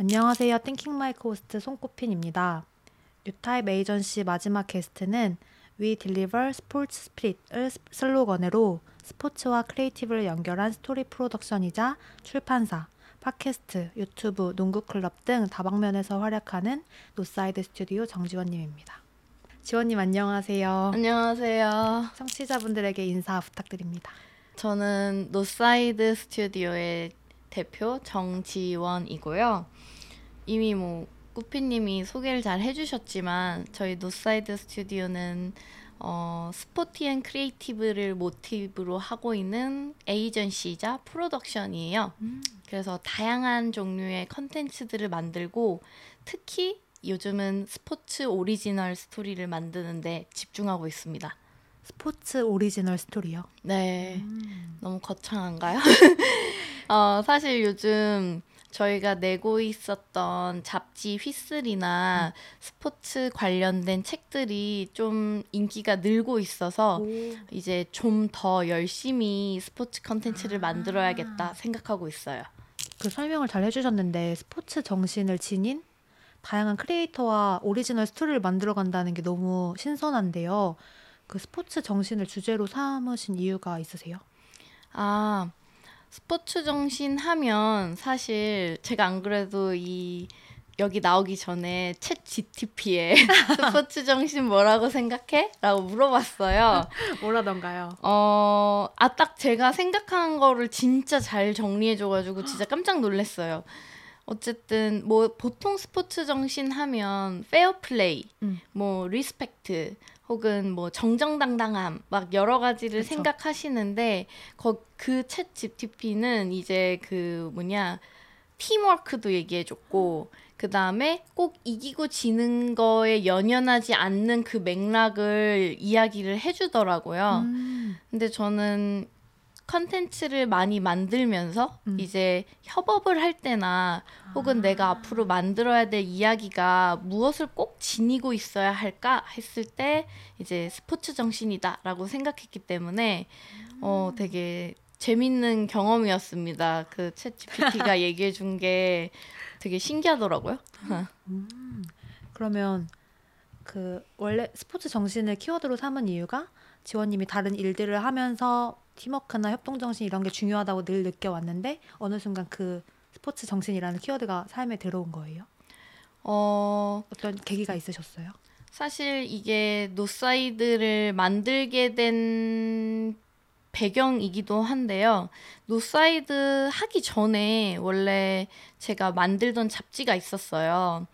안녕하세요. 띵킹 마이크 호스트 손꾸피입니다. 뉴타입 에이전시 마지막 게스트는 We Deliver Sports Spirit을 슬로건으로 스포츠와 creative를 연결한 스토리 프로덕션이자 출판사, 팟캐스트, 유튜브, 농구클럽 등 다방면에서 활약하는 노사이드 스튜디오 정지원님입니다. 지원님 안녕하세요. 안녕하세요. 청취자분들에게 인사 부탁드립니다. 저는 노사이드 스튜디오의 대표 정지원이고요. 이미 뭐 꾸피님이 소개를 잘 해주셨지만 저희 노사이드 스튜디오는 어, sports and creative를 모티브로 하고 있는 에이전시이자 프로덕션이에요. 음. 그래서 다양한 종류의 컨텐츠들을 만들고 특히 요즘은 스포츠 오리지널 스토리를 만드는데 집중하고 있습니다. 스포츠 오리지널 스토리요? 네. 음. 너무 거창한가요? 어, 사실 요즘 저희가 내고 있었던 잡지 휘슬이나 음. 스포츠 관련된 책들이 좀 인기가 늘고 있어서 오. 이제 좀 더 열심히 스포츠 컨텐츠를 아. 만들어야겠다 생각하고 있어요. 그 설명을 잘 해주셨는데 스포츠 정신을 지닌 다양한 크리에이터와 오리지널 스토리를 만들어 간다는 게 너무 신선한데요. 그 스포츠 정신을 주제로 삼으신 이유가 있으세요? 아, 스포츠 정신 하면 사실 제가 안 그래도 이 여기 나오기 전에 챗 GTP에 스포츠 정신 뭐라고 생각해? 라고 물어봤어요. 뭐라던가요? 어, 아, 딱 제가 생각한 거를 진짜 잘 정리해줘가지고 진짜 깜짝 놀랐어요. 어쨌든 뭐 보통 스포츠 정신 하면 페어 플레이, 음. 뭐 respect, 혹은 뭐 정정당당함 막 여러 가지를 그쵸. 생각하시는데 그챗 GTP는 이제 그 뭐냐 팀워크도 얘기해 줬고 그 다음에 꼭 이기고 지는 거에 연연하지 않는 그 맥락을 이야기를 해주더라고요. 음. 근데 저는 컨텐츠를 많이 만들면서 음. 이제 협업을 할 때나 혹은 아. 내가 앞으로 만들어야 될 이야기가 무엇을 꼭 지니고 있어야 할까 했을 때 이제 스포츠 정신이다라고 생각했기 때문에 음. 어 되게 재밌는 경험이었습니다. 그챗 GPT가 얘기해 준 게 되게 신기하더라고요. 음. 그러면 그 원래 스포츠 정신을 키워드로 삼은 이유가 지원님이 다른 일들을 하면서 팀워크나 협동 정신 이런 게 중요하다고 늘 느껴왔는데 어느 순간 그 스포츠 정신이라는 키워드가 삶에 들어온 거예요? 어 어떤 계기가 있으셨어요? 사실 이게 노사이드를 만들게 된 배경이기도 한데요. 노사이드 하기 전에 원래 제가 만들던 잡지가 있었어요.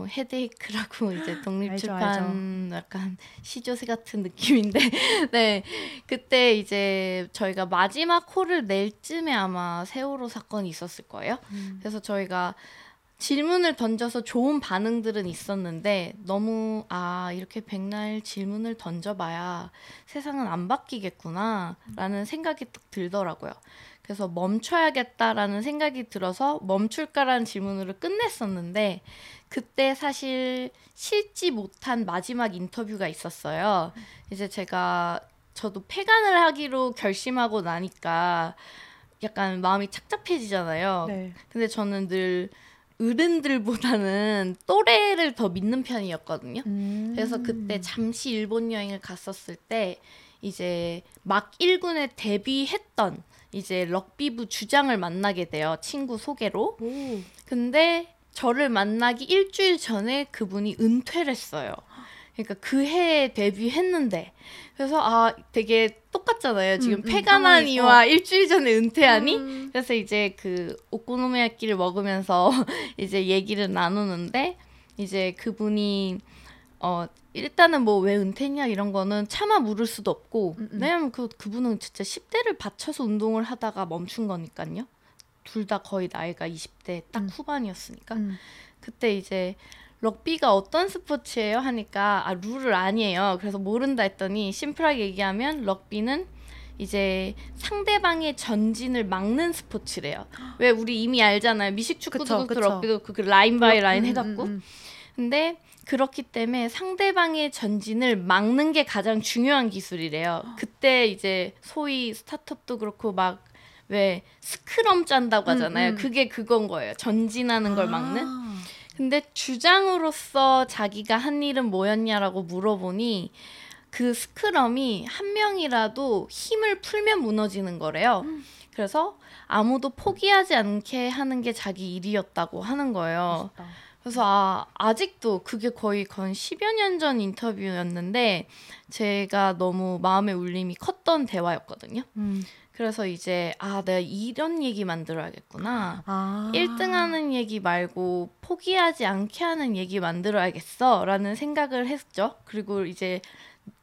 뭐 헤드에이크라고 이제 독립출판 약간 시조새 같은 느낌인데 네 그때 이제 저희가 마지막 호를 낼 쯤에 아마 세월호 사건이 있었을 거예요. 음. 그래서 저희가 질문을 던져서 좋은 반응들은 있었는데 너무 아 이렇게 백날 질문을 던져봐야 세상은 안 바뀌겠구나라는 생각이 딱 들더라고요. 그래서 멈춰야겠다라는 생각이 들어서 멈출까라는 질문으로 끝냈었는데 그때 사실 실지 못한 마지막 인터뷰가 있었어요. 이제 제가 저도 폐간을 하기로 결심하고 나니까 약간 마음이 착잡해지잖아요. 네. 근데 저는 늘 어른들보다는 또래를 더 믿는 편이었거든요. 음. 그래서 그때 잠시 일본 여행을 갔었을 때 이제 막 1군에 데뷔했던 이제 럭비부 주장을 만나게 돼요. 친구 소개로. 오. 근데 저를 만나기 일주일 전에 그분이 은퇴를 했어요. 그러니까 그 해에 데뷔했는데 그래서 아 되게 똑같잖아요. 지금 음, 음 페가나니와 어. 일주일 전에 은퇴하니 음. 그래서 이제 그 오코노미야끼를 먹으면서 이제 얘기를 나누는데 이제 그분이 어 일단은 뭐 왜 은퇴냐 이런 거는 차마 물을 수도 없고 음, 음. 왜냐면 그 그분은 진짜 10대를 바쳐서 운동을 하다가 멈춘 거니까요. 둘 다 거의 나이가 20대 딱 음. 후반이었으니까 음. 그때 이제 럭비가 어떤 스포츠예요 하니까 아 룰을 아냬요. 그래서 모른다 했더니 심플하게 얘기하면 럭비는 이제 상대방의 전진을 막는 스포츠래요. 왜 우리 이미 알잖아요. 미식축구도 그렇고. 럭비도 그, 그 line by line 음, 해갖고. 음, 음. 근데 그렇기 때문에 상대방의 전진을 막는 게 가장 중요한 기술이래요. 그때 이제 소위 스타트업도 그렇고 막 왜 스크럼 짠다고 음, 하잖아요. 음. 그게 그건 거예요. 전진하는 걸 막는. 아. 근데 주장으로서 자기가 한 일은 뭐였냐라고 물어보니 그 스크럼이 한 명이라도 힘을 풀면 무너지는 거래요. 그래서 아무도 포기하지 않게 하는 게 자기 일이었다고 하는 거예요. 멋있다. 그래서 아, 아직도 그게 거의 건 10여 년 전 인터뷰였는데 제가 너무 마음의 울림이 컸던 대화였거든요. 음. 그래서 이제 아, 내가 이런 얘기 만들어야겠구나. 아. 1등 하는 얘기 말고 포기하지 않게 하는 얘기 만들어야겠어 라는 생각을 했죠. 그리고 이제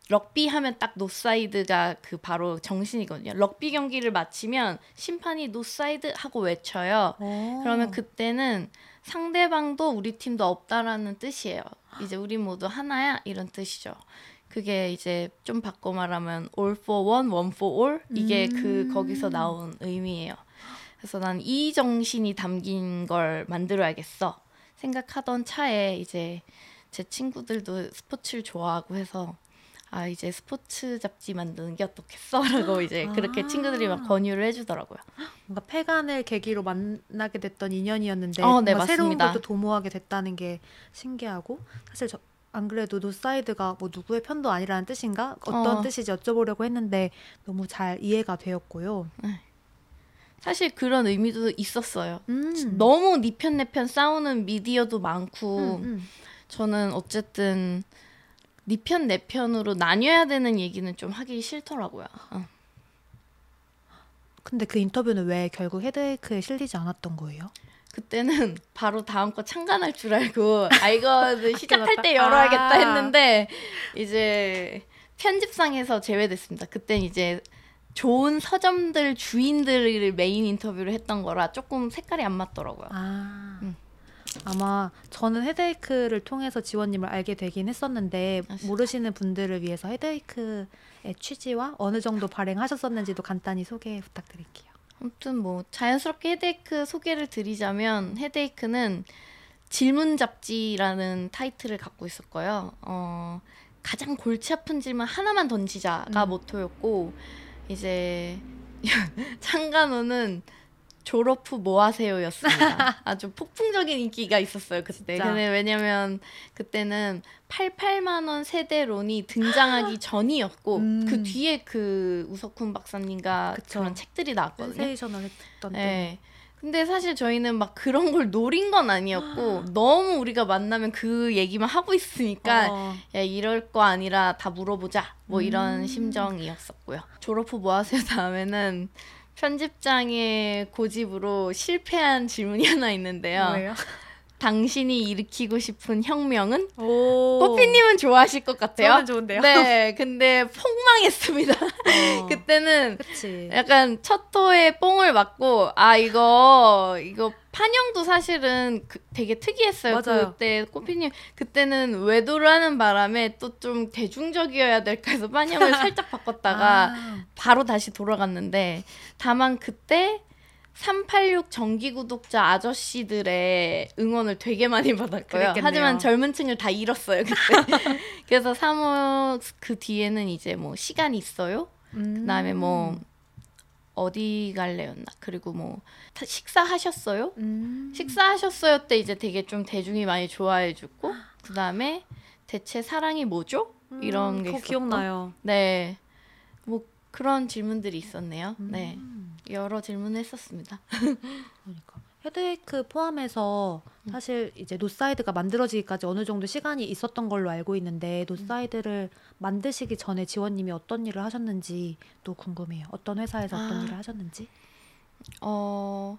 럭비 하면 딱 노사이드가 그 바로 정신이거든요. 럭비 경기를 마치면 심판이 노사이드 하고 외쳐요. 어. 그러면 그때는 상대방도 우리 팀도 없다라는 뜻이에요. 이제 우리 모두 하나야 이런 뜻이죠. 그게 이제 좀 바꿔 말하면 all for one, one for all 이게 그 음. 거기서 나온 의미예요. 그래서 난 이 정신이 담긴 걸 만들어야겠어 생각하던 차에 이제 제 친구들도 스포츠를 좋아하고 해서 아 이제 스포츠 잡지 만드는 게 어떻겠어라고 이제 그렇게 아. 친구들이 막 권유를 해주더라고요. 뭔가 폐간을 계기로 만나게 됐던 인연이었는데 어, 네, 뭔가 새로운. 것도 도모하게 됐다는 게 신기하고 사실 저, 안 그래도 노사이드가 뭐 누구의 편도 아니라는 뜻인가 어떤 어. 뜻인지 여쭤보려고 했는데 너무 잘 이해가 되었고요. 사실 그런 의미도 있었어요. 음. 너무 네편내 편 싸우는 미디어도 많고 음, 음. 저는 어쨌든 네편내 편으로 나뉘어야 되는 얘기는 좀 하기 싫더라고요. 어. 근데 그 인터뷰는 왜 결국 헤드에이크에 실리지 않았던 거예요? 그때는 바로 다음 거 참관할 줄 알고 아 이거는 시작할 때. 열어야겠다 아. 했는데 이제 편집상에서 제외됐습니다. 그땐 이제 좋은 서점들 주인들을 메인 인터뷰를 했던 거라 조금 색깔이 안 맞더라고요. 아. 음. 아마 저는 헤드에이크를 통해서 지원님을 알게 되긴 했었는데 아? 모르시는 분들을 위해서 헤드에이크의 취지와 어느 정도 발행하셨었는지도 간단히 소개 부탁드릴게요. 아무튼 뭐 자연스럽게 헤드에이크 소개를 드리자면 헤드에이크는 질문 잡지라는 타이틀을 갖고 있었고요. 어, 가장 골치 아픈 질문 하나만 던지자가 음. 모토였고 이제 창간호는 졸업 후 뭐 하세요였습니다. 아주 폭풍적인 인기가 있었어요 그때. 진짜. 근데 왜냐면 그때는 88만 원 세대론이 등장하기 전이었고 음. 그 뒤에 그 우석훈 박사님과 그쵸. 그런 책들이 나왔거든요. 센세이셔널 했던 때. 네. 근데 사실 저희는 막 그런 걸 노린 건 아니었고 너무 우리가 만나면 그 얘기만 하고 있으니까 어, 야 이럴 거 아니라 다 물어보자 뭐 이런 음. 심정이었었고요. 졸업 후 뭐 하세요 다음에는 편집장의 고집으로 실패한 질문이 하나 있는데요. 뭐예요? 당신이 일으키고 싶은 혁명은? 오. 뽀삐님은 좋아하실 것 같아요. 저는 좋은데요. 네, 근데 폭망했습니다. 어, 그때는 그치. 약간 첫 토에 뽕을 맞고 아 이거 이거 판형도 사실은 그, 되게 특이했어요. 맞아요. 그때 꼬피님 그때는 외도를 하는 바람에 또 좀 대중적이어야 될까 해서 판형을 살짝 바꿨다가 아, 바로 다시 돌아갔는데 다만 그때 386 정기 구독자 아저씨들의 응원을 되게 많이 받았고요. 그랬겠네요. 하지만 젊은 층을 다 잃었어요 그때. 그래서 3호 그 뒤에는 이제 뭐 시간 있어요. 음. 그다음에 뭐 어디 갈래였나 그리고 뭐 타- 식사하셨어요? 음. 식사하셨어요 때 이제 되게 좀 대중이 많이 좋아해주고 그 다음에 대체 사랑이 뭐죠? 이런 게 있었고. 기억나요. 네, 뭐 그런 질문들이 있었네요. 음. 네, 여러 질문을 했었습니다. 그러니까 헤드에이크 포함해서 사실 이제 노사이드가 만들어지기까지 어느 정도 시간이 있었던 걸로 알고 있는데 노사이드를 만드시기 전에 지원님이 어떤 일을 하셨는지 또 궁금해요. 어떤 회사에서 어떤 아. 일을 하셨는지. 어,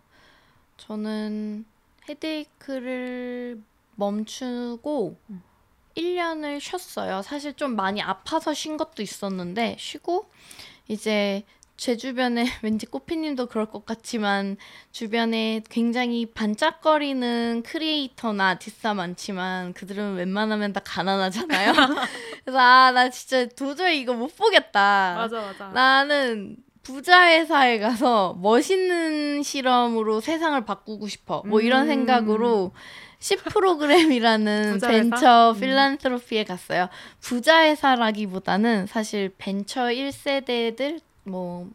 저는 헤드에이크를 멈추고 음. 1년을 쉬었어요. 사실 좀 많이 아파서 쉰 것도 있었는데 쉬고 이제 제 주변에 왠지 꼬피님도 그럴 것 같지만 주변에 굉장히 반짝거리는 크리에이터나 아티스트가 많지만 그들은 웬만하면 다 가난하잖아요. 그래서 아 나 진짜 도저히 이거 못 보겠다. 맞아. 나는 부자 회사에 가서 멋있는 실험으로 세상을 바꾸고 싶어. 뭐 이런 음. 생각으로 10 프로그램이라는 부자 회사? 벤처 음. 필란트로피에 갔어요. 부자 회사라기보다는 사실 벤처 1세대들 뭐,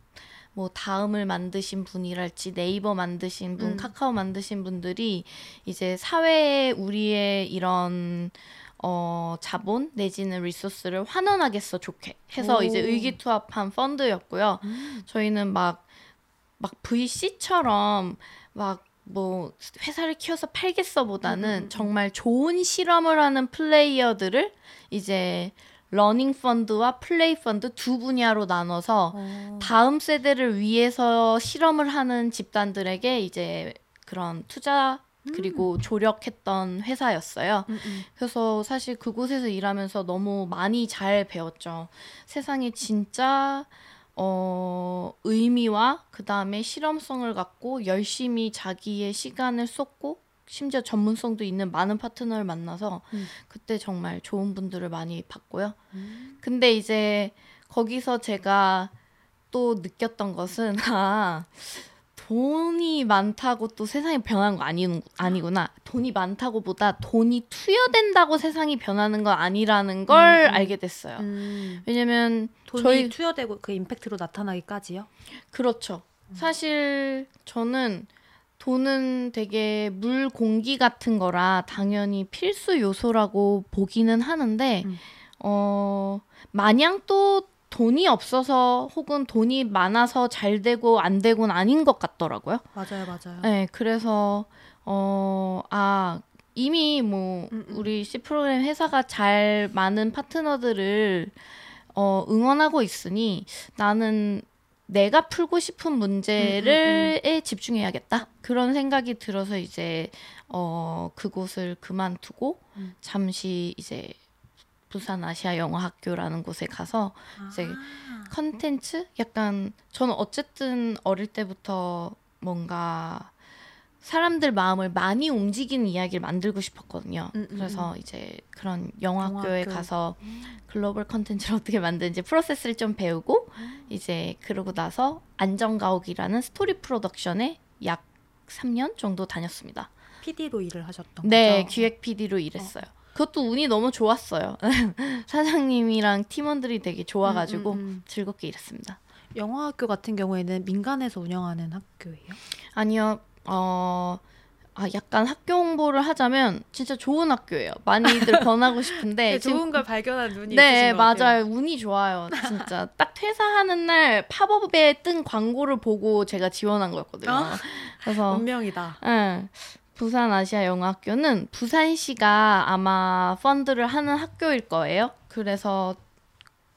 뭐 다음을 만드신 분이랄지 네이버 만드신 분, 음. 카카오 만드신 분들이 이제 사회에 우리의 이런 어, 자본 내지는 리소스를 환원하게 써 좋게 해서 오. 이제 의기투합한 펀드였고요. 음. 저희는 막, 막 VC처럼 막 뭐 회사를 키워서 팔겠어 보다는 음, 음, 음. 정말 좋은 실험을 하는 플레이어들을 이제 learning fund와 play fund 두 분야로 나눠서 어. 다음 세대를 위해서 실험을 하는 집단들에게 이제 그런 투자 그리고 조력했던 회사였어요. 음, 음. 그래서 사실 그곳에서 일하면서 너무 많이 잘 배웠죠. 세상에 진짜 어, 의미와 그 다음에 실험성을 갖고 열심히 자기의 시간을 쏟고 심지어 전문성도 있는 많은 파트너를 만나서 음. 그때 정말 좋은 분들을 많이 봤고요. 음. 근데 이제 거기서 제가 또 느꼈던 것은 아 돈이 많다고 또 세상이 변하는 거 아니, 아니구나. 돈이 많다고보다 돈이 투여된다고 세상이 변하는 건 아니라는 걸 음, 음. 알게 됐어요. 음. 왜냐면 돈이 저희- 투여되고 그 임팩트로 나타나기까지요? 그렇죠. 사실 저는 돈은 되게 물 공기 같은 거라 당연히 필수 요소라고 보기는 하는데 음. 어 마냥 또 돈이 없어서 혹은 돈이 많아서 잘 되고 안 되고는 아닌 것 같더라고요. 맞아요, 맞아요. 네, 그래서 어아 이미 뭐 음, 음. 우리 C 프로그램 회사가 잘 많은 파트너들을 어 응원하고 있으니 나는 내가 풀고 싶은 문제를 에 집중해야겠다. 그런 생각이 들어서 이제 어 그곳을 그만두고 음. 잠시 이제 부산 아시아 영어 학교라는 곳에 가서 이제 컨텐츠? 약간 저는 어쨌든 어릴 때부터 뭔가 사람들 마음을 많이 움직이는 이야기를 만들고 싶었거든요. 음, 음, 그래서 이제 그런 영화 학교에 영화학교. 가서 글로벌 컨텐츠를 어떻게 만드는지 프로세스를 좀 배우고 이제 그러고 나서 안전가옥이라는 스토리 프로덕션에 약 3년 정도 다녔습니다. PD로 일을 하셨던 네, 거죠? 기획 PD로 일했어요. 그것도 운이 너무 좋았어요. 사장님이랑 팀원들이 되게 좋아가지고 음, 음, 음. 즐겁게 일했습니다. 영어학교 같은 경우에는 민간에서 운영하는 학교예요? 아니요, 어, 아, 약간 학교 홍보를 하자면 진짜 좋은 학교예요. 많이들 권하고 싶은데 지금 걸 발견한 눈이 네, 맞아요. 운이 좋아요. 진짜 딱 퇴사하는 날 팝업에 뜬 광고를 보고 제가 지원한 거였거든요. 아. 그래서 운명이다. 응. 부산 아시아 영어학교는 부산시가 아마 펀드를 하는 학교일 거예요. 그래서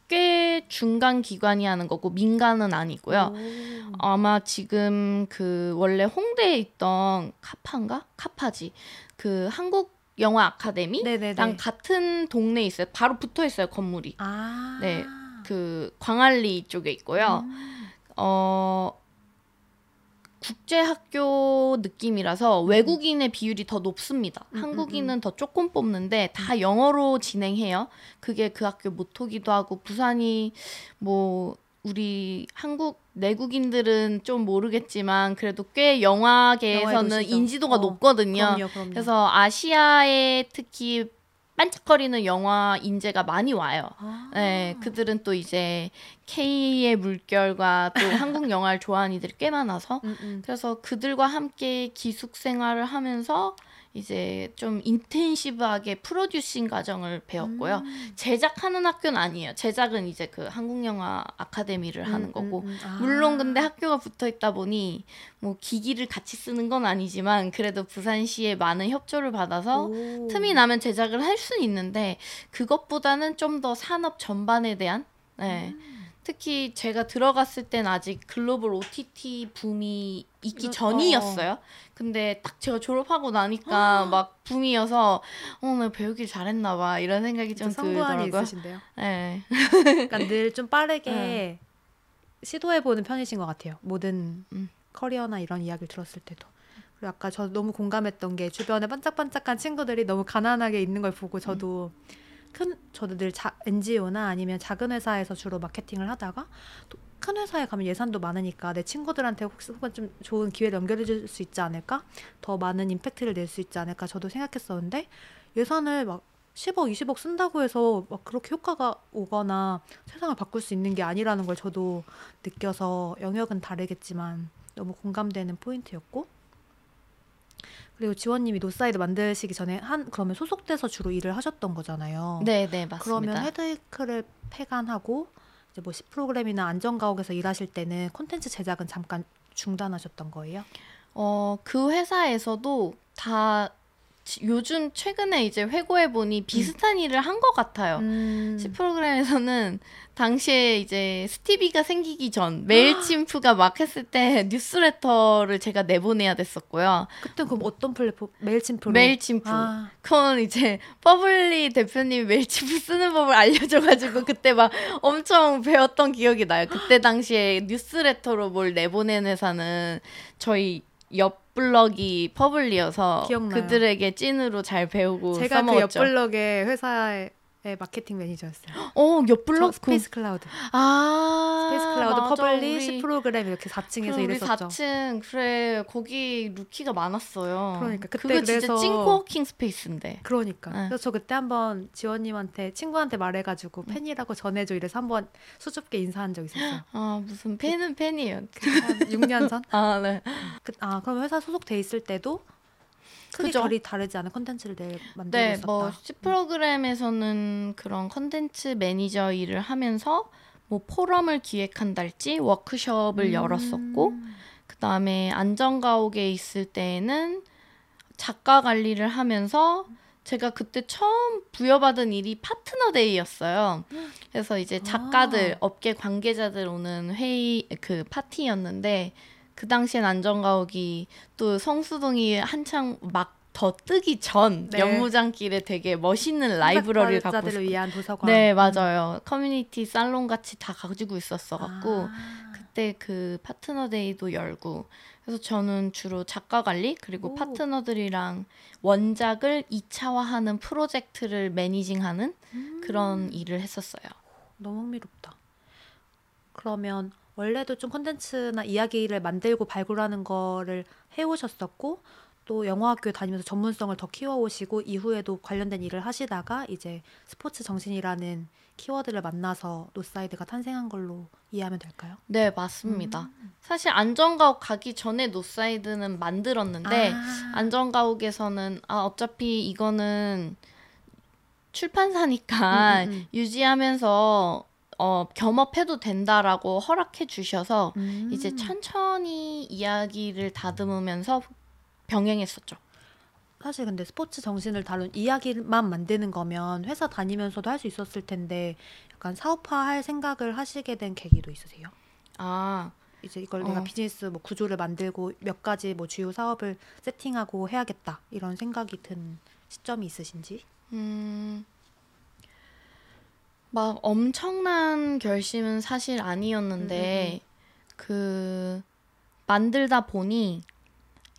꽤 중간 기관이 하는 거고 민간은 아니고요. 오. 아마 지금 그 원래 홍대에 있던 카파인가? 카파지. 그 한국 영화 아카데미랑 네네네. 같은 동네에 있어요. 바로 붙어 있어요, 건물이. 아. 네. 그 광안리 쪽에 있고요. 음. 어 국제학교 느낌이라서 외국인의 비율이 더 높습니다. 음, 한국인은 더 조금 뽑는데 다 영어로 진행해요. 그게 그 학교 모토기도 하고 부산이 뭐 우리 한국 내국인들은 좀 모르겠지만 그래도 꽤 영화계에서는. 인지도가 어, 높거든요. 그럼요, 그럼요. 그래서 아시아에 특히 반짝거리는 영화 인재가 많이 와요. 아. 네, 그들은 또 이제 K의 물결과 또 한국 영화를 좋아하는 이들이 꽤 많아서 음, 음. 그래서 그들과 함께 기숙 생활을 하면서 이제 좀 인텐시브하게 프로듀싱 과정을 배웠고요. 음. 제작하는 학교는 아니에요. 제작은 이제 그 한국 영화 아카데미를 하는 음, 거고 음, 음. 아. 물론 근데 학교가 붙어 있다 보니 뭐 기기를 같이 쓰는 건 아니지만 그래도 부산시의 많은 협조를 받아서 오. 틈이 나면 제작을 할 수는 있는데 그것보다는 좀 더 산업 전반에 대한 네. 음. 특히 제가 들어갔을 땐 아직 글로벌 OTT 붐이 있기 이거- 전이었어요. 근데 딱 제가 졸업하고 나니까 막 붐이어서 어, 나 배우길 잘했나 봐 이런 생각이 좀 들더라고요. 있으신데요. 네. 그러니까 늘 좀 빠르게 네. 시도해보는 편이신 것 같아요. 모든 음. 커리어나 이런 이야기를 들었을 때도. 그리고 아까 저 너무 공감했던 게 주변에 반짝반짝한 친구들이 너무 가난하게 있는 걸 보고 저도 큰 저도 늘 자, NGO나 아니면 작은 회사에서 주로 마케팅을 하다가 또 큰 회사에 가면 예산도 많으니까 내 친구들한테 혹시 혹은 좀 좋은 기회를 연결해 줄 수 있지 않을까? 더 많은 임팩트를 낼 수 있지 않을까? 저도 생각했었는데 예산을 막 10억, 20억 쓴다고 해서 막 그렇게 효과가 오거나 세상을 바꿀 수 있는 게 아니라는 걸 저도 느껴서 영역은 다르겠지만 너무 공감되는 포인트였고 그리고 지원님이 노사이드 만드시기 전에 한 그러면 소속돼서 주로 일을 하셨던 거잖아요. 네, 네, 맞습니다. 그러면 헤드에이크를 폐간하고 이제 뭐 프로그램이나 안전가옥에서 일하실 때는 콘텐츠 제작은 잠깐 중단하셨던 거예요? 어, 그 회사에서도 다 지- 요즘 최근에 이제 회고해 보니 비슷한 일을 한 것 같아요. 음. C 프로그램에서는 당시에 이제 스티비가 생기기 전 Mailchimp가 막 했을 때 뉴스레터를 제가 내보내야 됐었고요. 그때 그럼 어떤 플랫폼 Mailchimp로? Mailchimp. 아, 그건 이제 퍼블리 대표님이 Mailchimp 쓰는 법을 알려줘가지고 그때 막 엄청 배웠던 기억이 나요. 그때 당시에 뉴스레터로 뭘 내보낸 회사는 저희 옆 블럭이 퍼블리여서 기억나요. 그들에게 찐으로 잘 배우고 제가 그 써먹었죠. 옆블럭의 회사 의 마케팅 매니저였어요. 어, 옆저 블럭 스페이스 클라우드. 아 스페이스 클라우드 맞아, 퍼블리 우리- 프로그램 이렇게 4층에서 그럼 우리 일했었죠. 4층 그래 거기 루키가 많았어요. 그러니까 그때 그거 진짜 그래서- 찐 coworking space인데. 그러니까. 네. 그래서 저 그때 한번 지원님한테 친구한테 말해가지고 음. 팬이라고 전해줘 이래서 한번 수줍게 인사한 적 있었어요. 아 무슨 팬은 팬이에요. 한 6년 전? 아 네. 그, 아 그럼 회사 소속돼 있을 때도 크게 그죠. 결이 다르지 않은 콘텐츠를 내 만들고 네, 있었다. 뭐 C 프로그램에서는 그런 컨텐츠 매니저 일을 하면서 뭐 포럼을 기획한달지 워크숍을 음. 열었었고 그 다음에 안전가옥에 있을 때에는 작가 관리를 하면서 제가 그때 처음 부여받은 일이 partner day였어요. 그래서 이제 작가들, 아. 업계 관계자들 오는 회의 그 파티였는데 그 당시엔 안전가옥이 또 성수동이 한창 막 더 뜨기 전 네. 연무장길에 되게 멋있는 라이브러리를 갖고 있었 위한 도서관. 네, 맞아요. 커뮤니티 살롱 같이 다 가지고 있었어 갖고 아, 그때 그 partner day도 열고 그래서 저는 주로 작가 관리 그리고 오. 파트너들이랑 원작을 2차화하는 프로젝트를 managing하는 음. 그런 일을 했었어요. 너무 흥미롭다. 그러면 원래도 좀 콘텐츠나 이야기를 만들고 발굴하는 거를 해오셨었고 또 영화학교 다니면서 전문성을 더 키워오시고 이후에도 관련된 일을 하시다가 이제 스포츠 정신이라는 키워드를 만나서 노사이드가 탄생한 걸로 이해하면 될까요? 네, 맞습니다. 사실 안전가옥 가기 전에 노사이드는 만들었는데 아, 안전가옥에서는 아 어차피 이거는 출판사니까 음, 음, 음. 유지하면서 어, 겸업해도 된다라고 허락해 주셔서 음. 이제 천천히 이야기를 다듬으면서 병행했었죠. 사실 근데 스포츠 정신을 다룬 이야기만 만드는 거면 회사 다니면서도 할 수 있었을 텐데 약간 사업화할 생각을 하시게 된 계기도 있으세요? 아, 이제 이걸 내가 어. 비즈니스 뭐 구조를 만들고 몇 가지 뭐 주요 사업을 세팅하고 해야겠다 이런 생각이 든 시점이 있으신지? 음, 막 엄청난 결심은 사실 아니었는데 그 만들다 보니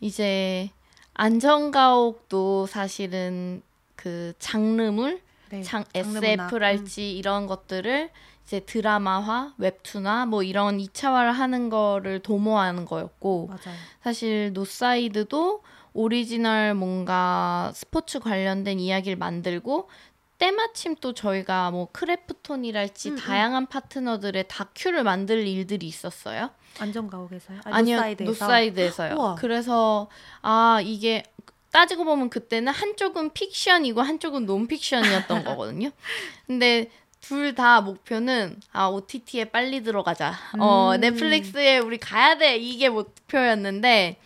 이제 안전가옥도 사실은 그 장르물 네, 장. SF랄지 이런 것들을 이제 드라마화, 웹툰화 뭐 이런 2차화를 하는 거를 도모하는 거였고 맞아요. 사실 노사이드도 오리지널 뭔가 스포츠 관련된 이야기를 만들고 때마침 또 저희가 뭐 크래프톤이랄지 음, 음. 다양한 파트너들의 다큐를 만들 일들이 있었어요. 안전가옥에서요? 아니, 아니요, 노사이드에서? 노사이드에서요. 그래서 아 이게 따지고 보면 그때는 한쪽은 픽션이고 한쪽은 논픽션이었던 거거든요. 근데 둘 다 목표는 아 OTT에 빨리 들어가자. 어 음. 넷플릭스에 우리 가야 돼 이게 목표였는데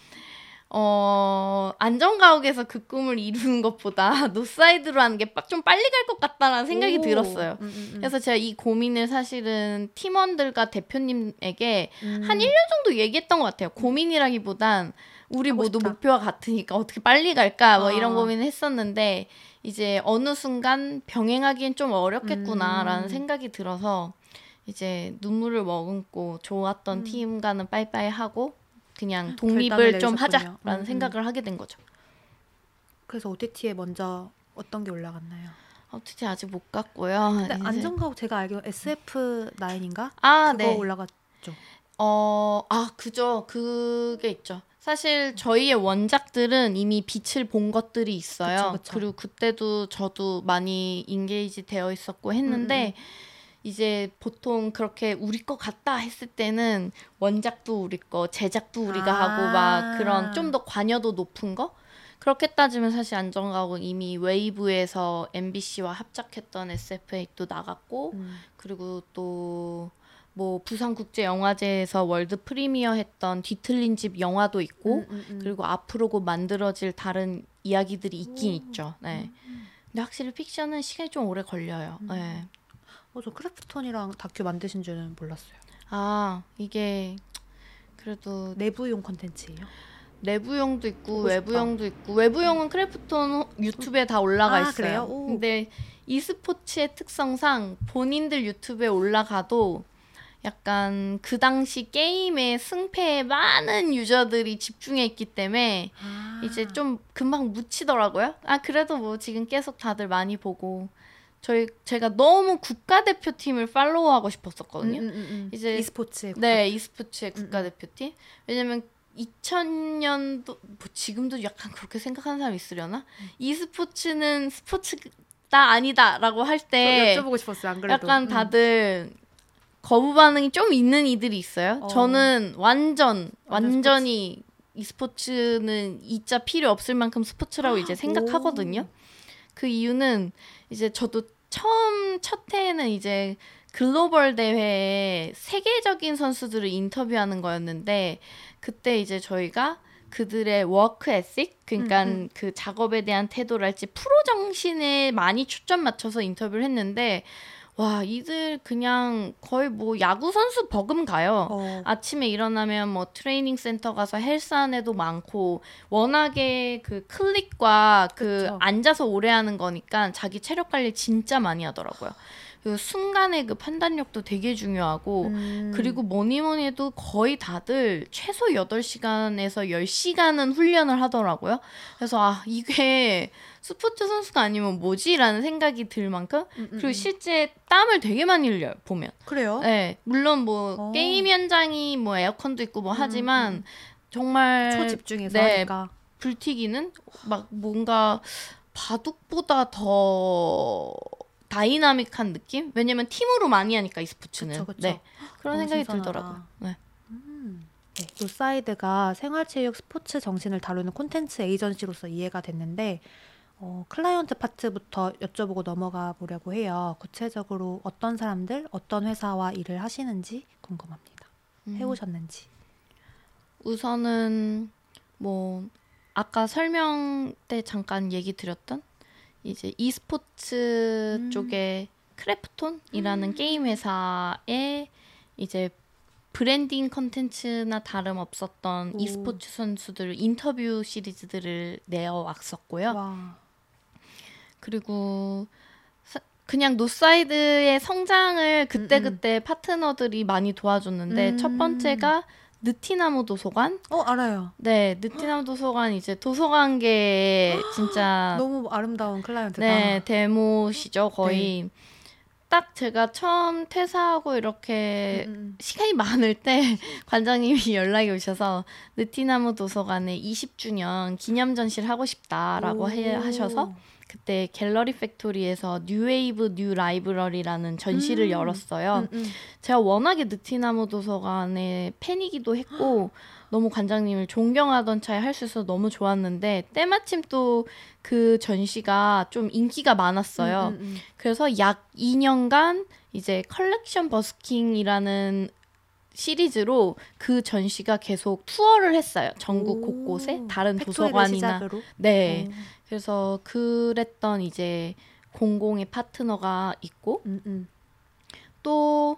어 안전가옥에서 그 꿈을 이루는 것보다 노사이드로 하는 게 좀 빨리 갈 것 같다라는 생각이 오. 들었어요. 음, 음, 음. 그래서 제가 이 고민을 사실은 팀원들과 대표님에게 음. 한 1년 정도 얘기했던 것 같아요. 고민이라기보단 우리 모두 싶다. 목표가 같으니까 어떻게 빨리 갈까 뭐 어. 이런 고민을 했었는데 이제 어느 순간 병행하기엔 좀 어렵겠구나라는 음. 생각이 들어서 이제 눈물을 머금고 좋았던 음. 팀과는 빠이빠이 하고 그냥 결단을 독립을 좀. 하자라는 음, 음. 생각을 하게 된 거죠. 그래서 OTT에 먼저 어떤 게 올라갔나요? 어떻게 아직 못 갔고요. 근데 이제- 안전가옥 제가 알기로 SF9인가? 아, 그거 네. 올라갔 있죠. 어, 아, 그죠. 그게 있죠. 사실 저희의 원작들은 이미 빛을 본 것들이 있어요. 그쵸, 그쵸. 그리고 그때도 저도 많이 인게이지 되어 있었고 했는데 이제 보통 그렇게 우리 거 같다 했을 때는 원작도 우리 거, 제작도 우리가 아. 하고 막 그런 좀 더 관여도 높은 거? 그렇게 따지면 사실 안전가옥은 이미 웨이브에서 MBC와 합작했던 SF8도 나갔고 음. 그리고 또 뭐 부산국제영화제에서 world premiere 했던 뒤틀린 집 영화도 있고 음, 음, 음. 그리고 앞으로 만들어질 다른 이야기들이 있긴 오. 있죠. 네. 근데 확실히 픽션은 시간이 좀 오래 걸려요. 음. 네. 어, 저 크래프톤이랑 다큐 만드신 줄은 몰랐어요. 아 이게 그래도 내부용 컨텐츠예요. 내부용도 있고. 외부용도 있고 외부용은 크래프톤 유튜브에 다 올라가 아, 있어요. 근데 e스포츠의 특성상 본인들 유튜브에 올라가도 약간 그 당시 게임의 승패에 많은 유저들이 집중해 있기 때문에 아. 이제 좀 금방 묻히더라고요. 아 그래도 뭐 지금 계속 다들 많이 보고 저희 제가 너무 국가대표팀을 팔로우하고 싶었었거든요. 음, 음, 음, 음. 이제 e스포츠의 네, e스포츠의 음, 음. 국가대표팀. 왜냐면 2000년도 뭐 지금도 약간 그렇게 생각하는 사람 있으려나? 음. e스포츠는 스포츠다 아니다라고 할때저 여쭤보고 싶었어요. 안 그래도. 약간 음. 다들 거부 반응이 좀 있는 이들이 있어요. 어. 저는 완전 완전 완전히 e스포츠는 이자 필요 없을 만큼 스포츠라고 이제 생각하거든요. 그 이유는 이제 저도 처음 첫 해에는 이제 글로벌 대회에 세계적인 선수들을 인터뷰하는 거였는데 그때 이제 저희가 그들의 work ethic 그러니까 음, 음. 그 작업에 대한 태도랄지 프로 정신에 많이 초점 맞춰서 인터뷰를 했는데 와 이들 그냥 거의 뭐 야구 선수 버금가요. 어, 아침에 일어나면 뭐 트레이닝 센터 가서 헬스하는 애도 많고 워낙에 그 클릭과 그 그쵸. 앉아서 오래 하는 거니까 자기 체력 관리 진짜 많이 하더라고요. 그 순간의 그 판단력도 되게 중요하고 음. 그리고 뭐니 뭐니 해도 거의 다들 최소 8시간에서 10시간은 훈련을 하더라고요. 그래서 아, 이게 스포츠 선수가 아니면 뭐지라는 생각이 들 만큼 음, 음, 그리고 음. 실제 땀을 되게 많이 흘려요, 보면. 그래요? 네, 물론 뭐 어. 게임 현장이 뭐 에어컨도 있고 뭐 음, 하지만 음. 정말 초집중해서 네. 하니까. 불튀기는 막 뭔가 바둑보다 더 다이나믹한 느낌? 왜냐면 팀으로 많이 하니까 이 스포츠는. 그쵸, 그쵸. 네. 그런 어, 생각이 신선하다. 들더라고요. 네. 음. 네, 노사이드가 생활체육 스포츠 정신을 다루는 콘텐츠 에이전시로서 이해가 됐는데 어, 클라이언트 파트부터 여쭤보고 넘어가 보려고 해요. 구체적으로 어떤 사람들, 어떤 회사와 일을 하시는지 궁금합니다. 음. 해오셨는지. 우선은 뭐 아까 설명 때 잠깐 얘기 드렸던 이제 e스포츠 음. 쪽에 크래프톤이라는 음. 게임 회사에 이제 브랜딩 컨텐츠나 다름 없었던 오. e스포츠 선수들 인터뷰 시리즈들을 내어 왔었고요. 와. 그리고 사- 그냥 노사이드의 성장을 그때그때 파트너들이 많이 도와줬는데 음. 첫 번째가 느티나무 도서관. 어 알아요. 네, 느티나무 도서관 이제 도서관계 진짜 너무 아름다운 클라이언트다. 아. 네 대모시죠 거의. 딱 제가 처음 퇴사하고 이렇게 음, 음. 시간이 많을 때 관장님이 연락이 오셔서 느티나무 도서관에 20주년 기념 전시를 하고 싶다라고 해, 오. 하셔서 그때 갤러리 팩토리에서 New Wave New Library라는 전시를 음. 열었어요. 음, 음. 제가 워낙에 느티나무 도서관의 팬이기도 했고 너무 관장님을 존경하던 차에 할 수 있어서 너무 좋았는데 때마침 또 그 전시가 좀 인기가 많았어요. 음, 음, 음. 그래서 약 2년간 이제 컬렉션 버스킹이라는 시리즈로 그 전시가 계속 투어를 했어요. 전국 오. 곳곳에 다른 도서관이나? 네. 어. 그래서 그랬던 이제 공공의 파트너가 있고 음, 음. 또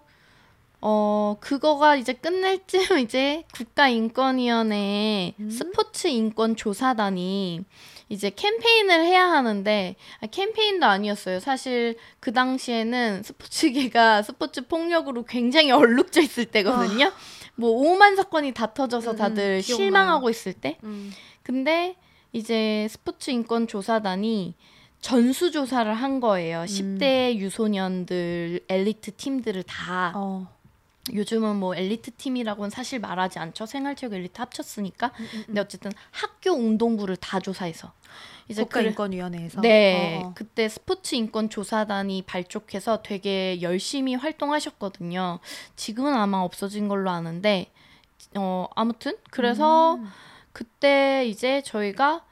어, 그거가 이제 끝날 쯤 이제 국가인권위원회 음. 스포츠 인권 조사단이 이제 캠페인을 해야 하는데 아, 캠페인도 아니었어요. 사실 그 당시에는 스포츠계가 스포츠 폭력으로 굉장히 얼룩져 있을 때거든요. 뭐 5만 사건이 다 터져서 음, 음, 다들 기억나요. 실망하고 있을 때. 음. 근데 이제 스포츠 인권 조사단이 전수 조사를 한 거예요. 10대 유소년들 엘리트 팀들을 다 어. 요즘은 뭐 엘리트 팀이라고는 사실 말하지 않죠. 생활체육 엘리트 합쳤으니까. 음, 근데 어쨌든 학교 운동부를 다 조사해서 이제 국가인권위원회에서 네, 어, 어. 그때 스포츠 인권 조사단이 발족해서 되게 열심히 활동하셨거든요. 지금은 아마 없어진 걸로 아는데, 어, 아무튼, 그래서 음. 그때 이제 저희가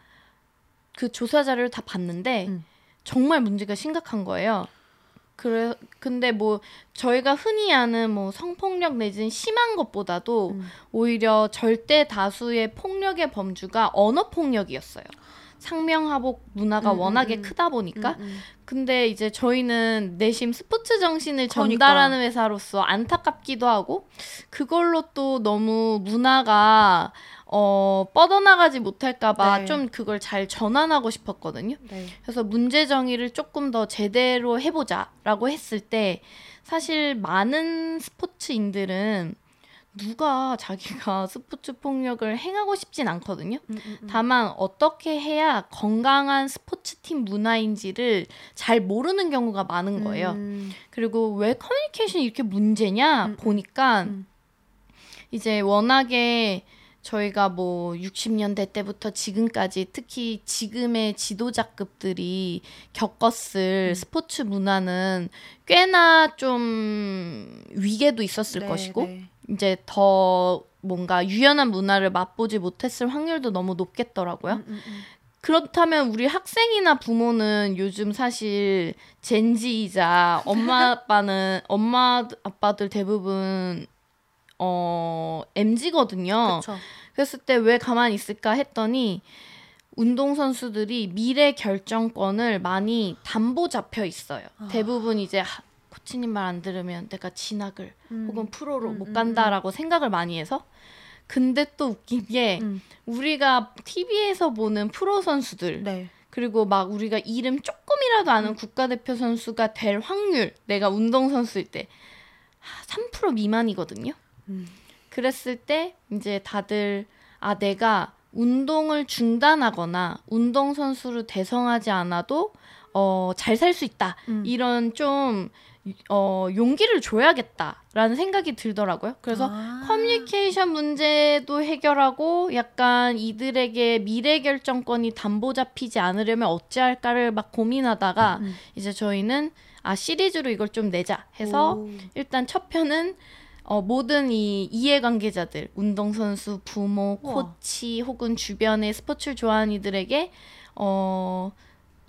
그 조사 자료를 다 봤는데, 음. 정말 문제가 심각한 거예요. 그래, 근데 뭐, 저희가 흔히 아는 뭐 성폭력 내지는 심한 것보다도 음. 오히려 절대 다수의 폭력의 범주가 언어 폭력이었어요. 상명하복 문화가 음, 음, 워낙에 음. 크다 보니까. 음, 음. 근데 이제 저희는 내심 스포츠 정신을 그러니까요. 전달하는 회사로서 안타깝기도 하고 그걸로 또 너무 문화가 어 뻗어나가지 못할까봐 네. 좀 그걸 잘 전환하고 싶었거든요. 네. 그래서 문제 정의를 조금 더 제대로 해보자라고 했을 때 사실 많은 스포츠인들은 누가 자기가 스포츠 폭력을 행하고 싶진 않거든요. 음, 음, 음. 다만 어떻게 해야 건강한 스포츠 팀 문화인지를 잘 모르는 경우가 많은 거예요. 음. 그리고 왜 커뮤니케이션이 이렇게 문제냐 음, 음. 보니까 음. 이제 워낙에 저희가 뭐 60년대 때부터 지금까지 특히 지금의 지도자급들이 겪었을 음. 스포츠 문화는 꽤나 좀 위계도 있었을 네, 것이고 네. 이제 더 뭔가 유연한 문화를 맛보지 못했을 확률도 너무 높겠더라고요. 음, 음, 음. 그렇다면 우리 학생이나 부모는 요즘 사실 젠지이자 엄마 아빠는 엄마 아빠들 대부분 어 MZ거든요. 그쵸. 그랬을 때 왜 가만히 있을까 했더니 운동 선수들이 미래 결정권을 많이 담보 잡혀 있어요. 아. 대부분 이제 하- 코치님 말 안 들으면 내가 진학을 음. 혹은 프로로 음, 못 음, 간다라고 생각을 많이 해서 근데 또 웃긴 게 음. 우리가 TV에서 보는 프로 선수들 네. 그리고 막 우리가 이름 조금이라도 아는 음. 국가대표 선수가 될 확률 내가 운동 선수일 때 3% 미만이거든요. 음. 그랬을 때 이제 다들 아 내가 운동을 중단하거나 운동 선수로 대성하지 않아도 어 잘 살 수 있다 음. 이런 좀 어, 용기를 줘야겠다라는 생각이 들더라고요. 그래서 아. 커뮤니케이션 문제도 해결하고 약간 이들에게 미래 결정권이 담보 잡히지 않으려면 어찌할까를 막 고민하다가 음. 이제 저희는 아 시리즈로 이걸 좀 내자 해서 오. 일단 첫 편은 어, 모든 이 이해관계자들, 운동선수, 부모, 우와. 코치 혹은 주변의 스포츠를 좋아하는 이들에게 어,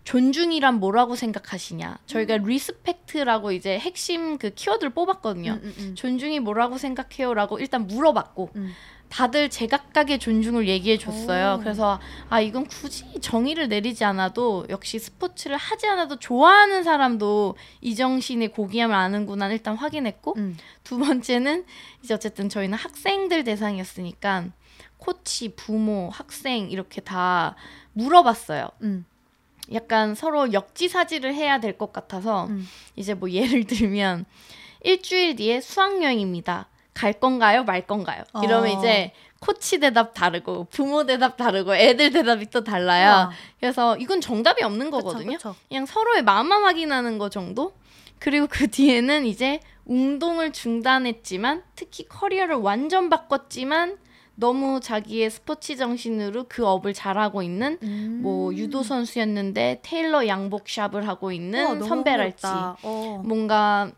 존중이란 뭐라고 생각하시냐. 저희가 respect라고 이제 핵심 그 키워드를 뽑았거든요. 음, 음, 음. 존중이 뭐라고 생각해요라고 일단 물어봤고 음. 다들 제각각의 존중을 얘기해 줬어요. 오. 그래서 아 이건 굳이 정의를 내리지 않아도 역시 스포츠를 하지 않아도 좋아하는 사람도 이 정신의 고귀함을 아는구나 일단 확인했고 음. 두 번째는 이제 어쨌든 저희는 학생들 대상이었으니까 코치, 부모, 학생 이렇게 다 물어봤어요. 음. 약간 서로 역지사지를 해야 될 것 같아서 음. 이제 뭐 예를 들면 일주일 뒤에 수학여행입니다. 갈 건가요? 말 건가요? 이러면 어. 이제 코치 대답 다르고 부모 대답 다르고 애들 대답이 또 달라요. 우와. 그래서 이건 정답이 없는 그쵸, 거거든요. 그쵸. 그냥 서로의 마음만 확인하는 거 정도? 그리고 그 뒤에는 이제 운동을 중단했지만 특히 커리어를 완전 바꿨지만 너무 자기의 스포츠 정신으로 그 업을 잘하고 있는 음. 뭐 유도 선수였는데 테일러 양복 샵을 하고 있는 우와, 선배랄지. 어. 뭔가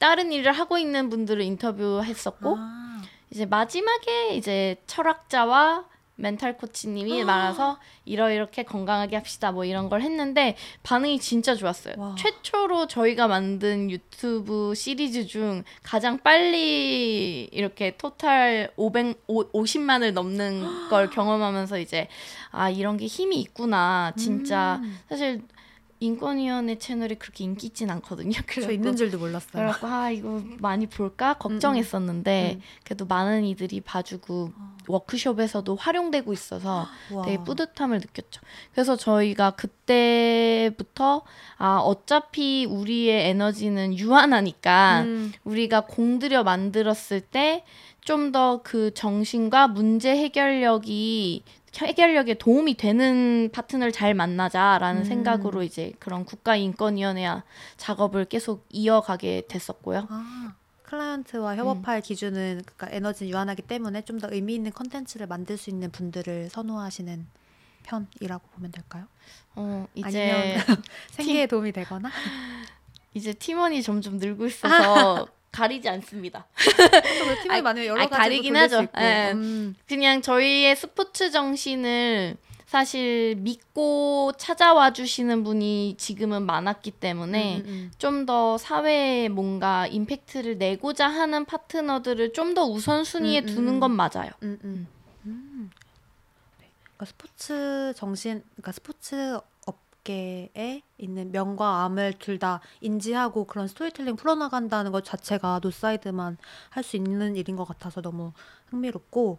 다른 일을 하고 있는 분들을 인터뷰했었고 아. 이제 마지막에 이제 철학자와 멘탈 코치님이 아. 말아서 이러 이렇게 건강하게 합시다 뭐 이런 걸 했는데 반응이 진짜 좋았어요. 와. 최초로 저희가 만든 유튜브 시리즈 중 가장 빨리 이렇게 토탈 500 오- 50만을 넘는 걸 경험하면서 이제 아 이런 게 힘이 있구나 진짜 음. 사실 인권위원회 채널이 그렇게 인기 있진 않거든요. 저 그래갖고 있는 줄도 몰랐어요. 그래갖고 아 이거 많이 볼까 걱정했었는데 음. 그래도 많은 이들이 봐주고 워크숍에서도 활용되고 있어서 우와. 되게 뿌듯함을 느꼈죠. 그래서 저희가 그때부터 아 어차피 우리의 에너지는 유한하니까 음. 우리가 공들여 만들었을 때 좀 더 그 정신과 문제 해결력이 해결력에 도움이 되는 파트너를 잘 만나자라는 음. 생각으로 이제 그런 국가인권위원회 작업을 계속 이어가게 됐었고요. 아. 클라이언트와 협업할 기준은 그러니까 에너지는 유한하기 때문에 좀 더 의미 있는 컨텐츠를 만들 수 있는 분들을 선호하시는 편이라고 보면 될까요? 어, 이제 아니면 생계에 도움이 되거나 이제 팀원이 점점 늘고 있어서 가리지 않습니다. 또 팀이 많으면 여러 아이, 가지로 가리긴 하죠. 있고. 예. 음, 그냥 저희의 스포츠 정신을 사실 믿고 찾아와 주시는 분이 지금은 많았기 때문에 음, 음, 좀더 사회에 뭔가 임팩트를 내고자 하는 파트너들을 좀 더 우선순위에 음, 음, 두는 음. 건 맞아요. 음, 음. 음. 네. 그러니까 스포츠 정신, 그러니까 스포츠 업계에 있는 명과 암을 둘 다 인지하고 그런 스토리텔링 풀어나간다는 것 자체가 노사이드만 할 수 있는 일인 것 같아서 너무 흥미롭고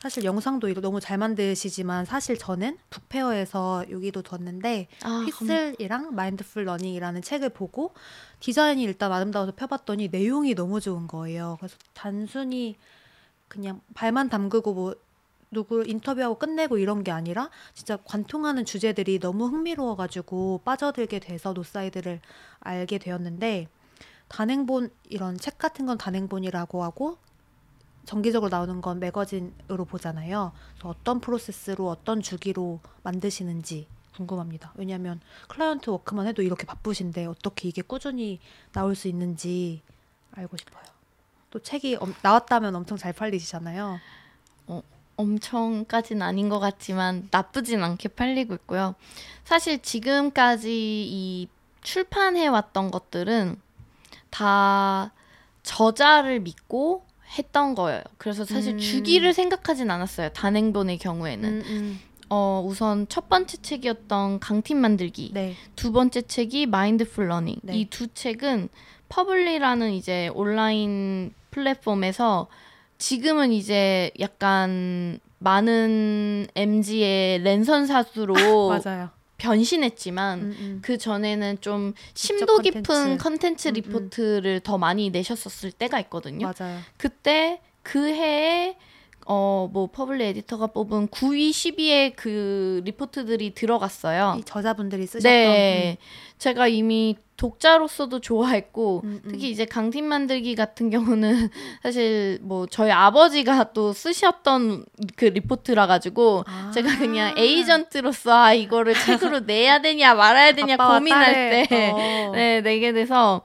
사실 영상도 너무 잘 만드시지만 사실 저는 book fair에서 여기도 뒀는데 아, 휘슬이랑 Mindful Running이라는 책을 보고 디자인이 일단 아름다워서 펴봤더니 내용이 너무 좋은 거예요. 그래서 단순히 그냥 발만 담그고 뭐 누구 인터뷰하고 끝내고 이런 게 아니라 진짜 관통하는 주제들이 너무 흥미로워가지고 빠져들게 돼서 노사이드를 알게 되었는데 단행본 이런 책 같은 건 단행본이라고 하고 정기적으로 나오는 건 매거진으로 보잖아요. 그래서 어떤 프로세스로 어떤 주기로 만드시는지 궁금합니다. 왜냐하면 client work만 해도 이렇게 바쁘신데 어떻게 이게 꾸준히 나올 수 있는지 알고 싶어요. 또 책이 엄- 나왔다면 엄청 잘 팔리시잖아요. 엄청까지는 아닌 것 같지만 나쁘진 않게 팔리고 있고요. 사실 지금까지 이 출판해 왔던 것들은 다 저자를 믿고 했던 거예요. 그래서 사실 음. 주기를 생각하진 않았어요. 단행본의 경우에는. 음, 음. 어, 우선 첫 번째 책이었던 강팀 만들기. 네. 두 번째 책이 Mindful Running. 네. 이두 책은 퍼블리라는 이제 온라인 플랫폼에서 지금은 이제 약간 많은 MZ의 랜선 사수로 맞아요. 변신했지만 음, 음. 그 전에는 좀 심도 깊은 컨텐츠. 음, 음. 리포트를 더 많이 내셨었을 때가 있거든요. 맞아요. 그때 그 해에 어뭐 퍼블리 에디터가 뽑은 9위, 10위의 그 리포트들이 들어갔어요. 이 저자분들이 쓰셨던 네, 제가 이미 독자로서도 좋아했고 음, 음. 특히 이제 강팀 만들기 같은 경우는 사실 뭐 저희 아버지가 또 쓰셨던 그 리포트라 가지고 아. 제가 그냥 에이전트로서 아 이거를 책으로 내야 되냐 말아야 되냐 고민할 때 어. 네, 내게 돼서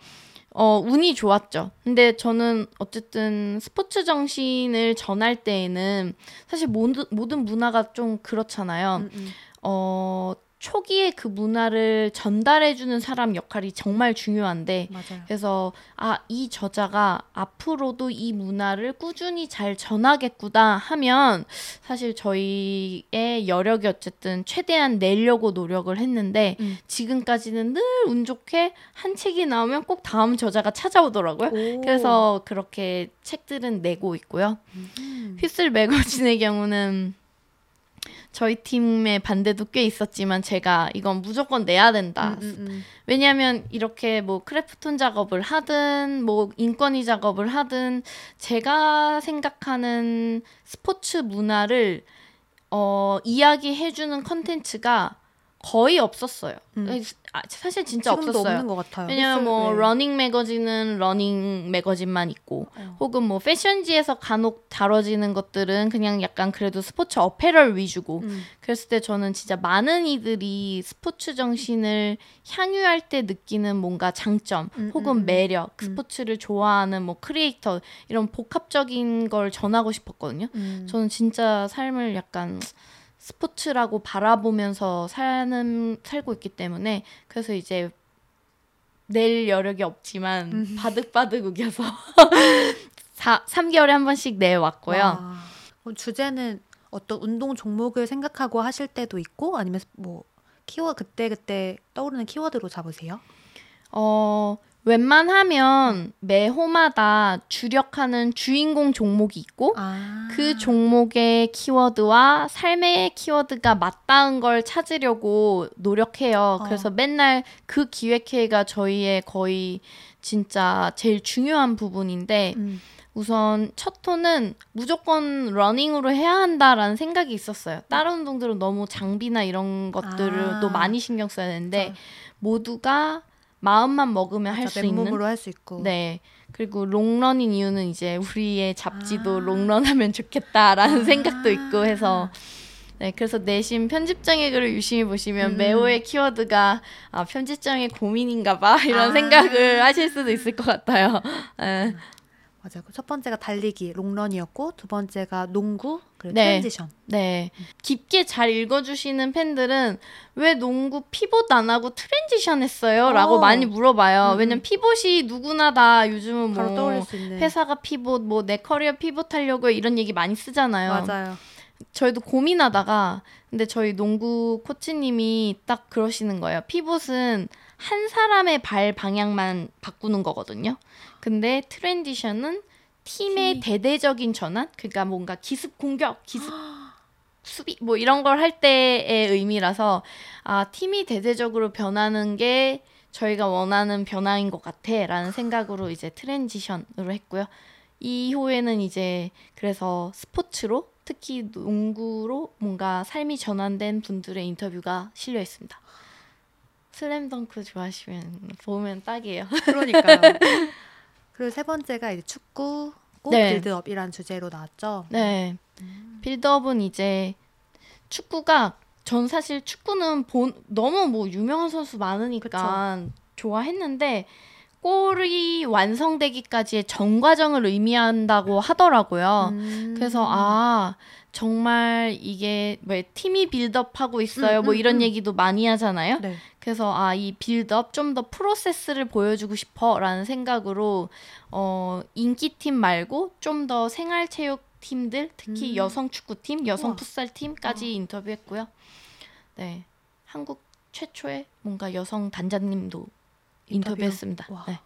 어, 운이 좋았죠. 근데 저는 어쨌든 스포츠 정신을 전할 때에는 사실 모든, 모든 문화가 좀 그렇잖아요. 음, 음. 어, 초기에 그 문화를 전달해주는 사람 역할이 정말 중요한데 맞아요. 그래서 아, 이 저자가 앞으로도 이 문화를 꾸준히 잘 전하겠구나 하면 사실 저희의 여력이 어쨌든 최대한 내려고 노력을 했는데 음. 지금까지는 늘 운 좋게 한 책이 나오면 꼭 다음 저자가 찾아오더라고요. 오. 그래서 그렇게 책들은 내고 있고요. 음. 휘슬 매거진의 경우는 저희 팀의 반대도 꽤 있었지만 제가 이건 무조건 내야 된다. 음, 음, 음. 왜냐하면 이렇게 뭐 크래프톤 작업을 하든 뭐 인권위 작업을 하든 제가 생각하는 스포츠 문화를 어, 이야기해주는 컨텐츠가 거의 없었어요. 음. 아, 사실 진짜 없었어요. 없는 것 같아요. 왜냐면 뭐 네. 러닝 매거진은 러닝 매거진만 있고 어. 혹은 뭐 패션지에서 간혹 다뤄지는 것들은 그냥 약간 그래도 sports apparel 위주고 음. 그랬을 때 저는 진짜 많은 이들이 스포츠 정신을 향유할 때 느끼는 뭔가 장점 음, 혹은 음, 음. 매력 음. 스포츠를 좋아하는 뭐 크리에이터 이런 복합적인 걸 전하고 싶었거든요. 음. 저는 진짜 삶을 약간 스포츠라고 바라보면서 사는 살고 있기 때문에 그래서 이제 낼 여력이 없지만 음. 바득바득 우겨서 4, 3개월에 한 번씩 내왔고요. 와. 그럼 주제는 어떤 운동 종목을 생각하고 하실 때도 있고 아니면 뭐 키워 그때 그때 떠오르는 키워드로 잡으세요? 어, 웬만하면 매 호마다 주력하는 주인공 종목이 있고 아. 그 종목의 키워드와 삶의 키워드가 맞닿은 걸 찾으려고 노력해요. 어. 그래서 맨날 그 기획회가 저희의 거의 진짜 제일 중요한 부분인데 음. 우선 첫 호는 무조건 러닝으로 해야 한다라는 생각이 있었어요. 다른 운동들은 너무 장비나 이런 것들을 아. 또 많이 신경 써야 되는데 저- 모두가 마음만 먹으면 할 수 있는 맨몸으로 할 수 있고. 네. 그리고 롱런인 이유는 이제 우리의 잡지도 아. 롱런하면 좋겠다라는 아. 생각도 있고 해서 네, 그래서 내심 편집장의 글을 유심히 보시면 음. 매호의 키워드가 아, 편집장의 고민인가 봐 이런 아. 생각을 하실 수도 있을 것 같아요. 네. 맞아요. 그첫 번째가 달리기 롱런이었고 두 번째가 농구 그리고 네. transition. 네. 깊게 잘 읽어주시는 팬들은 왜 농구 pivot 안 하고 transition 했어요? 라고 어. 많이 물어봐요. 음. 왜냐면 pivot이 누구나 다 요즘은 뭐. 회사가 pivot, 뭐 내 커리어 pivot 하려고 이런 얘기 많이 쓰잖아요. 맞아요. 저희도 고민하다가 근데 저희 농구 코치님이 딱 그러시는 거예요. pivot은 한 사람의 발 방향만 바꾸는 거거든요. 근데 transition은 팀의 팀이. 대대적인 전환, 그러니까 뭔가 기습 공격, 기습 수비 뭐 이런 걸 할 때의 의미라서 아 팀이 대대적으로 변하는 게 저희가 원하는 변화인 것 같아라는 생각으로 이제 transition으로 했고요. 이후에는 이제 그래서 스포츠로 특히 농구로 뭔가 삶이 전환된 분들의 인터뷰가 실려 있습니다. 슬램덩크 좋아하시면 보면 딱이에요. 그러니까요. 그리고 세 번째가 이제 축구 꽃 네. build-up이란 주제로 나왔죠. 네. build-up은 이제 축구가 전 사실 축구는 본 너무 뭐 유명한 선수 많으니까 좋아했는데 골이 완성되기까지의 전 과정을 의미한다고 하더라고요. 음. 그래서 아 정말 이게 왜 팀이 build-up하고 있어요. 음, 뭐 음, 이런 음. 얘기도 많이 하잖아요. 네. 그래서 아 이 빌드업 좀 더 프로세스를 보여주고 싶어라는 생각으로 어 인기팀 말고 좀 더 생활체육 팀들 특히 음. 여성 축구팀, 여성 우와. 풋살 팀까지 어. 인터뷰했고요. 네, 한국 최초의 뭔가 여성 단장님도 인터뷰. 인터뷰했습니다. 와. 네.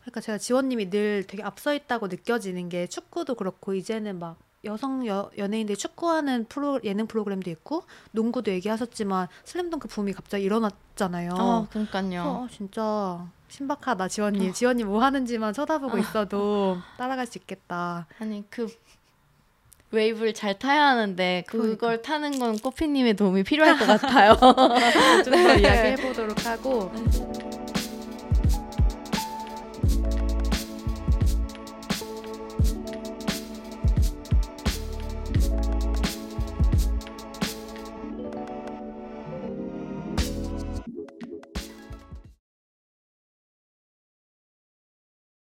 그러니까 제가 지원님이 늘 되게 앞서 있다고 느껴지는 게 축구도 그렇고 이제는 막 여성 여, 연예인들이 축구하는 프로 예능 프로그램도 있고 농구도 얘기하셨지만 슬램덩크 붐이 갑자기 일어났잖아요. 아, 그러니까요. 어, 진짜 신박하다 지원님. 지원님 뭐 하는지만 쳐다보고 있어도 따라갈 수 있겠다. 아니 그 웨이브를 잘 타야 하는데 그걸 그러니까. 타는 건 꼬피님의 도움이 필요할 것 같아요. 좀 더 이야기해 보도록 하고